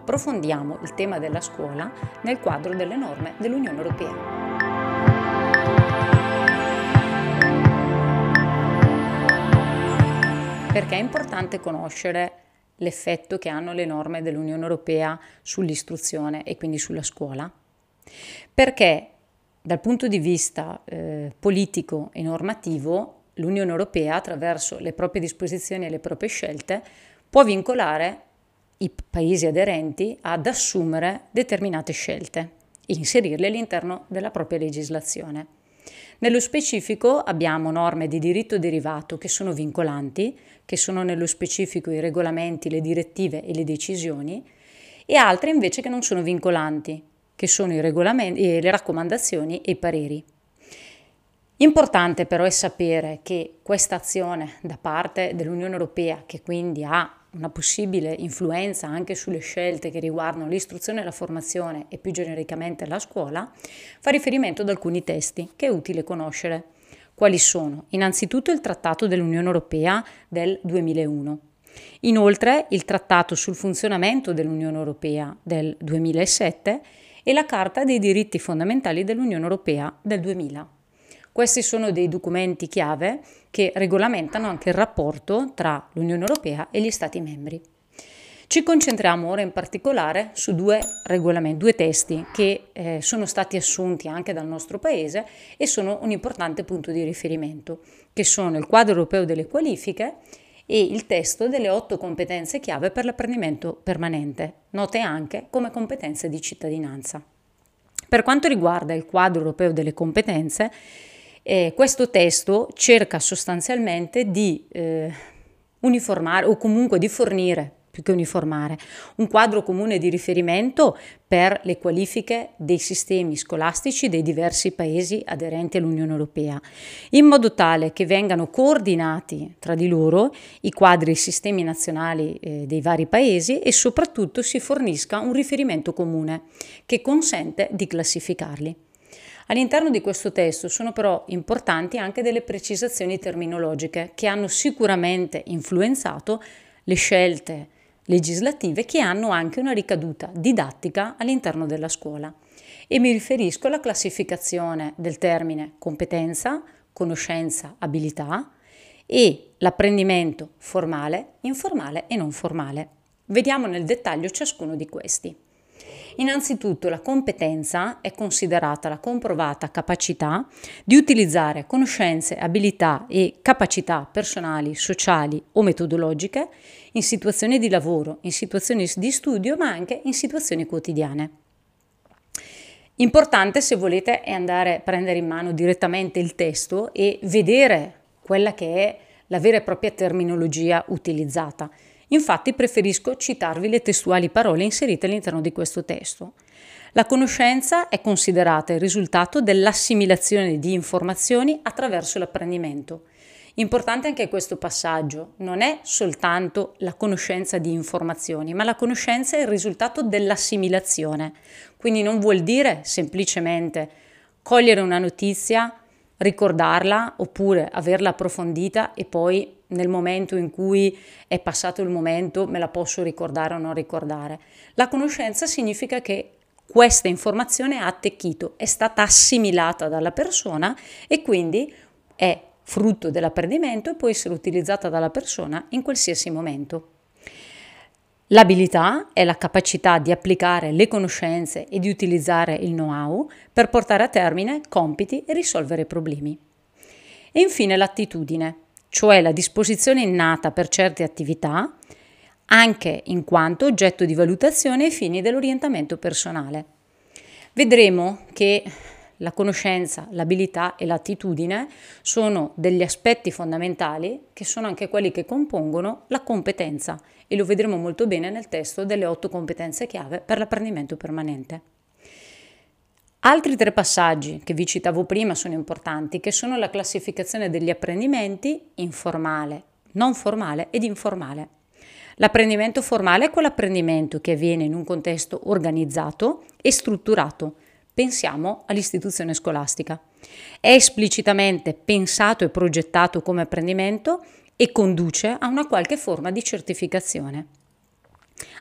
approfondiamo il tema della scuola nel quadro delle norme dell'Unione Europea. Perché è importante conoscere l'effetto che hanno le norme dell'Unione Europea sull'istruzione e quindi sulla scuola? Perché dal punto di vista eh, politico e normativo l'Unione Europea, attraverso le proprie disposizioni e le proprie scelte, può vincolare i paesi aderenti ad assumere determinate scelte e inserirle all'interno della propria legislazione. Nello specifico abbiamo norme di diritto derivato che sono vincolanti, che sono nello specifico i regolamenti, le direttive e le decisioni, e altre invece che non sono vincolanti, che sono i regolamenti, eh, le raccomandazioni e i pareri. Importante però è sapere che questa azione da parte dell'Unione Europea, che quindi ha una possibile influenza anche sulle scelte che riguardano l'istruzione e la formazione e più genericamente la scuola, fa riferimento ad alcuni testi che è utile conoscere. Quali sono? Innanzitutto il Trattato dell'Unione Europea del 2001. Inoltre il Trattato sul funzionamento dell'Unione Europea del 2007 e la Carta dei diritti fondamentali dell'Unione Europea del 2000. Questi sono dei documenti chiave che regolamentano anche il rapporto tra l'Unione Europea e gli Stati membri. Ci concentriamo ora in particolare su due regolamenti, due testi che eh, sono stati assunti anche dal nostro Paese e sono un importante punto di riferimento, che sono il quadro europeo delle qualifiche e il testo delle otto competenze chiave per l'apprendimento permanente, note anche come competenze di cittadinanza. Per quanto riguarda il quadro europeo delle competenze, eh, questo testo cerca sostanzialmente di eh, uniformare o comunque di fornire più che uniformare, un quadro comune di riferimento per le qualifiche dei sistemi scolastici dei diversi paesi aderenti all'Unione Europea, in modo tale che vengano coordinati tra di loro i quadri e i sistemi nazionali eh, dei vari paesi e soprattutto si fornisca un riferimento comune che consente di classificarli. All'interno di questo testo sono però importanti anche delle precisazioni terminologiche che hanno sicuramente influenzato le scelte legislative che hanno anche una ricaduta didattica all'interno della scuola. E mi riferisco alla classificazione del termine competenza, conoscenza, abilità e l'apprendimento formale, informale e non formale. Vediamo nel dettaglio ciascuno di questi. Innanzitutto la competenza è considerata la comprovata capacità di utilizzare conoscenze, abilità e capacità personali, sociali o metodologiche in situazioni di lavoro, in situazioni di studio, ma anche in situazioni quotidiane. Importante se volete è andare a prendere in mano direttamente il testo e vedere quella che è la vera e propria terminologia utilizzata. Infatti preferisco citarvi le testuali parole inserite all'interno di questo testo. La conoscenza è considerata il risultato dell'assimilazione di informazioni attraverso l'apprendimento. Importante anche questo passaggio, non è soltanto la conoscenza di informazioni, ma la conoscenza è il risultato dell'assimilazione. Quindi non vuol dire semplicemente cogliere una notizia, ricordarla oppure averla approfondita e poi nel momento in cui è passato il momento me la posso ricordare o non ricordare. La conoscenza significa che questa informazione ha attecchito, è stata assimilata dalla persona e quindi è frutto dell'apprendimento e può essere utilizzata dalla persona in qualsiasi momento. L'abilità è la capacità di applicare le conoscenze e di utilizzare il know-how per portare a termine compiti e risolvere problemi. E infine l'attitudine, cioè la disposizione innata per certe attività, anche in quanto oggetto di valutazione ai fini dell'orientamento personale. Vedremo che la conoscenza, l'abilità e l'attitudine sono degli aspetti fondamentali che sono anche quelli che compongono la competenza e lo vedremo molto bene nel testo delle otto competenze chiave per l'apprendimento permanente. Altri tre passaggi che vi citavo prima sono importanti, che sono la classificazione degli apprendimenti informale, non formale ed informale. L'apprendimento formale è quell'apprendimento che avviene in un contesto organizzato e strutturato. Pensiamo all'istituzione scolastica. È esplicitamente pensato e progettato come apprendimento e conduce a una qualche forma di certificazione.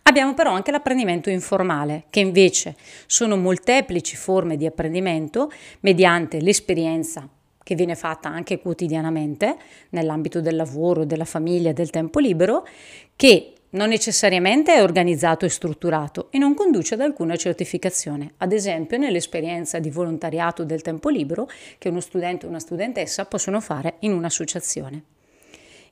Abbiamo però anche l'apprendimento informale, che invece sono molteplici forme di apprendimento mediante l'esperienza che viene fatta anche quotidianamente nell'ambito del lavoro, della famiglia, del tempo libero, che non necessariamente è organizzato e strutturato e non conduce ad alcuna certificazione, ad esempio nell'esperienza di volontariato del tempo libero che uno studente o una studentessa possono fare in un'associazione.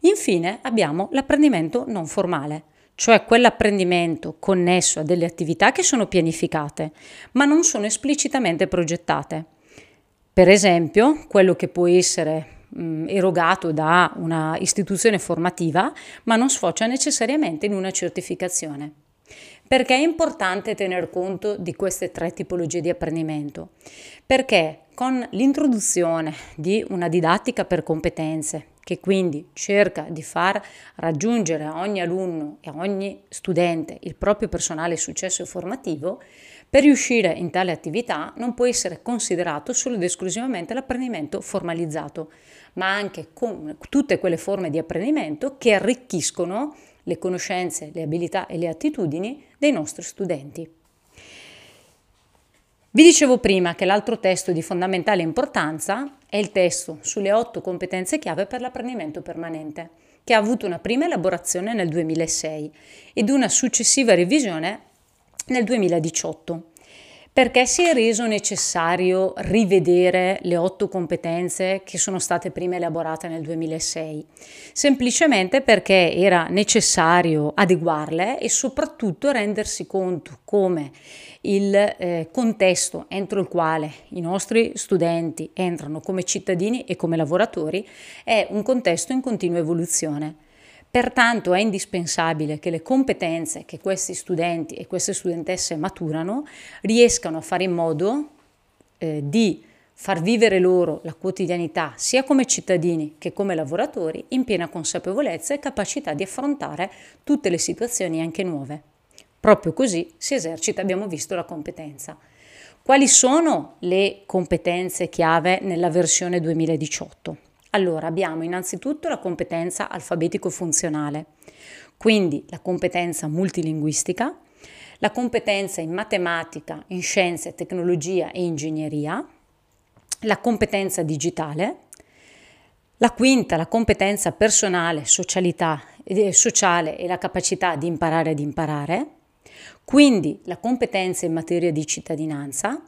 Infine abbiamo l'apprendimento non formale, cioè quell'apprendimento connesso a delle attività che sono pianificate, ma non sono esplicitamente progettate. Per esempio, quello che può essere erogato da una istituzione formativa, ma non sfocia necessariamente in una certificazione. Perché è importante tener conto di queste tre tipologie di apprendimento? Perché con l'introduzione di una didattica per competenze, che quindi cerca di far raggiungere a ogni alunno e a ogni studente il proprio personale successo formativo, per riuscire in tale attività non può essere considerato solo ed esclusivamente l'apprendimento formalizzato, ma anche con tutte quelle forme di apprendimento che arricchiscono le conoscenze, le abilità e le attitudini dei nostri studenti. Vi dicevo prima che l'altro testo di fondamentale importanza è il testo sulle otto competenze chiave per l'apprendimento permanente, che ha avuto una prima elaborazione nel 2006 ed una successiva revisione nel 2018. Perché si è reso necessario rivedere le otto competenze che sono state prima elaborate nel 2006? Semplicemente perché era necessario adeguarle e soprattutto rendersi conto come il eh, contesto entro il quale i nostri studenti entrano come cittadini e come lavoratori è un contesto in continua evoluzione. Pertanto è indispensabile che le competenze che questi studenti e queste studentesse maturano riescano a fare in modo eh, di far vivere loro la quotidianità sia come cittadini che come lavoratori in piena consapevolezza e capacità di affrontare tutte le situazioni anche nuove. Proprio così si esercita, abbiamo visto, la competenza. Quali sono le competenze chiave nella versione 2018? Allora, abbiamo innanzitutto la competenza alfabetico-funzionale, quindi la competenza multilinguistica, la competenza in matematica, in scienze, tecnologia e ingegneria, la competenza digitale, la quinta, la competenza personale, socialità, eh, sociale e la capacità di imparare ad imparare, quindi la competenza in materia di cittadinanza,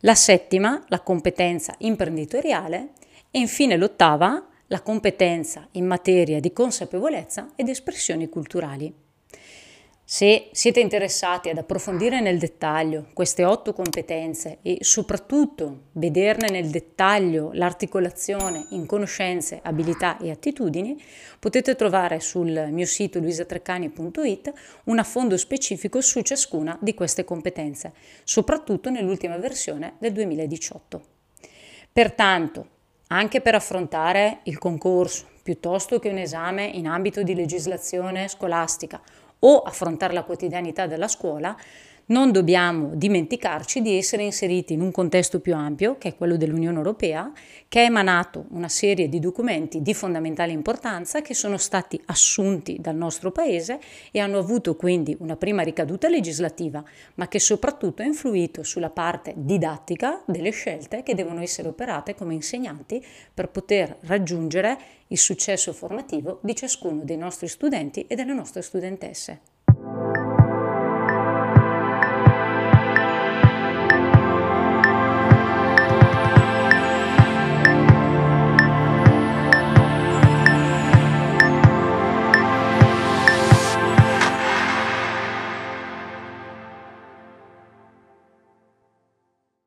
la settima, la competenza imprenditoriale e infine l'ottava, la competenza in materia di consapevolezza ed espressioni culturali. Se siete interessati ad approfondire nel dettaglio queste otto competenze e soprattutto vederne nel dettaglio l'articolazione in conoscenze, abilità e attitudini, potete trovare sul mio sito luisatreccani.it un affondo specifico su ciascuna di queste competenze, soprattutto nell'ultima versione del 2018. Pertanto, anche per affrontare il concorso, piuttosto che un esame in ambito di legislazione scolastica o affrontare la quotidianità della scuola, non dobbiamo dimenticarci di essere inseriti in un contesto più ampio, che è quello dell'Unione Europea, che ha emanato una serie di documenti di fondamentale importanza che sono stati assunti dal nostro Paese e hanno avuto quindi una prima ricaduta legislativa, ma che soprattutto ha influito sulla parte didattica delle scelte che devono essere operate come insegnanti per poter raggiungere il successo formativo di ciascuno dei nostri studenti e delle nostre studentesse.